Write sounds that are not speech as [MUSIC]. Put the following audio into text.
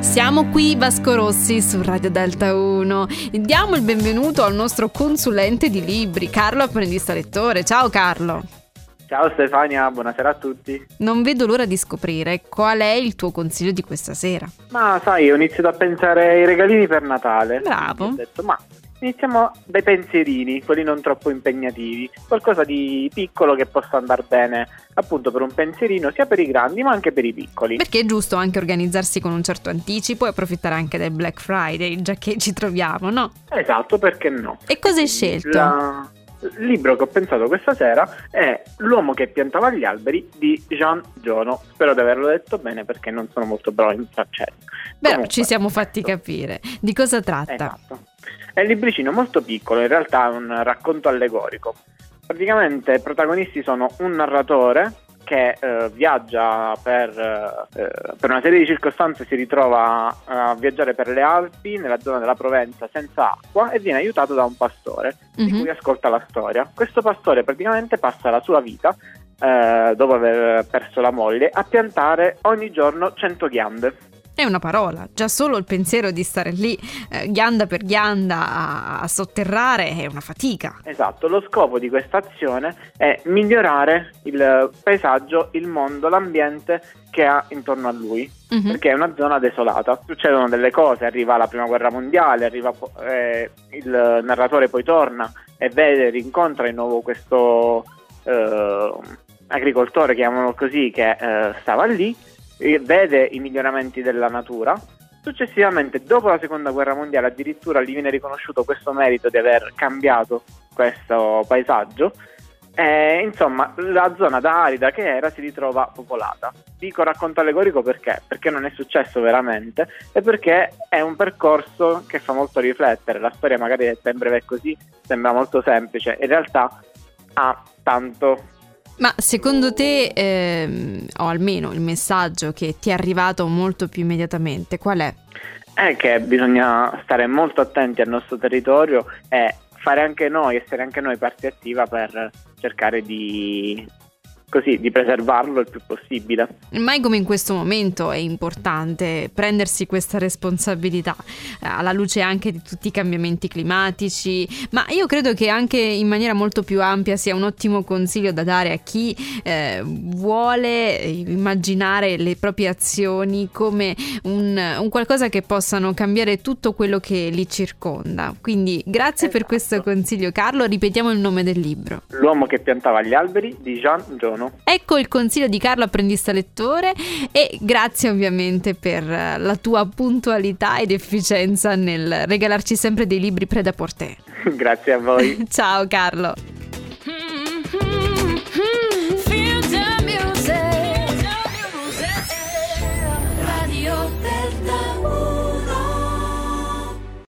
Siamo qui Vasco Rossi su Radio Delta 1. Diamo il benvenuto al nostro consulente di libri, Carlo Apprendista Lettore. Ciao Carlo. Ciao Stefania, buonasera a tutti. Non vedo l'ora di scoprire qual è il tuo consiglio di questa sera. Ma sai, ho iniziato a pensare ai regalini per Natale. Bravo. Ho detto, ma iniziamo dai pensierini, quelli non troppo impegnativi. Qualcosa di piccolo che possa andare bene appunto per un pensierino sia per i grandi ma anche per i piccoli. Perché è giusto anche organizzarsi con un certo anticipo e approfittare anche del Black Friday, già che ci troviamo, no? Esatto, perché no? E cosa hai scelto? La- Il libro che ho pensato questa sera è L'uomo che piantava gli alberi di Jean Giono. Spero di averlo detto bene perché non sono molto bravo in francese. Beh, ci siamo fatti capire. Di cosa tratta? Esatto. È un libricino molto piccolo, in realtà è un racconto allegorico. Praticamente i protagonisti sono un narratore che eh, viaggia per, eh, per una serie di circostanze, si ritrova a viaggiare per le Alpi, nella zona della Provenza, senza acqua e viene aiutato da un pastore di Mhm. cui ascolta la storia. Questo pastore praticamente passa la sua vita, eh, dopo aver perso la moglie, a piantare ogni giorno 100 ghiande. È una parola, già solo il pensiero di stare lì, eh, ghianda per ghianda, a, a sotterrare è una fatica. Esatto, lo scopo di questa azione è migliorare il paesaggio, il mondo, l'ambiente che ha intorno a lui, Mhm. perché è una zona desolata. Succedono delle cose, arriva la prima guerra mondiale, arriva eh, il narratore poi torna e vede, rincontra di nuovo questo eh, agricoltore, chiamiamolo così, che eh, stava lì, vede i miglioramenti della natura. Successivamente, dopo la seconda guerra mondiale, addirittura gli viene riconosciuto questo merito di aver cambiato questo paesaggio. E, insomma, la zona da arida che era si ritrova popolata. Dico racconto allegorico perché? Perché non è successo veramente e perché è un percorso che fa molto riflettere. La storia magari breve così sembra molto semplice, in realtà ha tanto Ma secondo te, ehm, o almeno il messaggio che ti è arrivato molto più immediatamente, qual è? è che bisogna stare molto attenti al nostro territorio e fare anche noi, essere anche noi parte attiva per cercare di, così, di preservarlo il più possibile. Mai come in questo momento è importante prendersi questa responsabilità, eh, alla luce anche di tutti i cambiamenti climatici, ma io credo che anche in maniera molto più ampia sia un ottimo consiglio da dare a chi eh, vuole immaginare le proprie azioni come un, un qualcosa che possano cambiare tutto quello che li circonda. Quindi grazie per Esatto. questo consiglio Carlo, ripetiamo il nome del libro. L'uomo che piantava gli alberi di Jean Giono. Ecco il consiglio di Carlo Apprendista Lettore e grazie ovviamente per eh, la tua puntualità ed efficienza nel regalarci sempre dei libri preda porter. [LAUGHS] Grazie a voi. [LAUGHS] Ciao Carlo.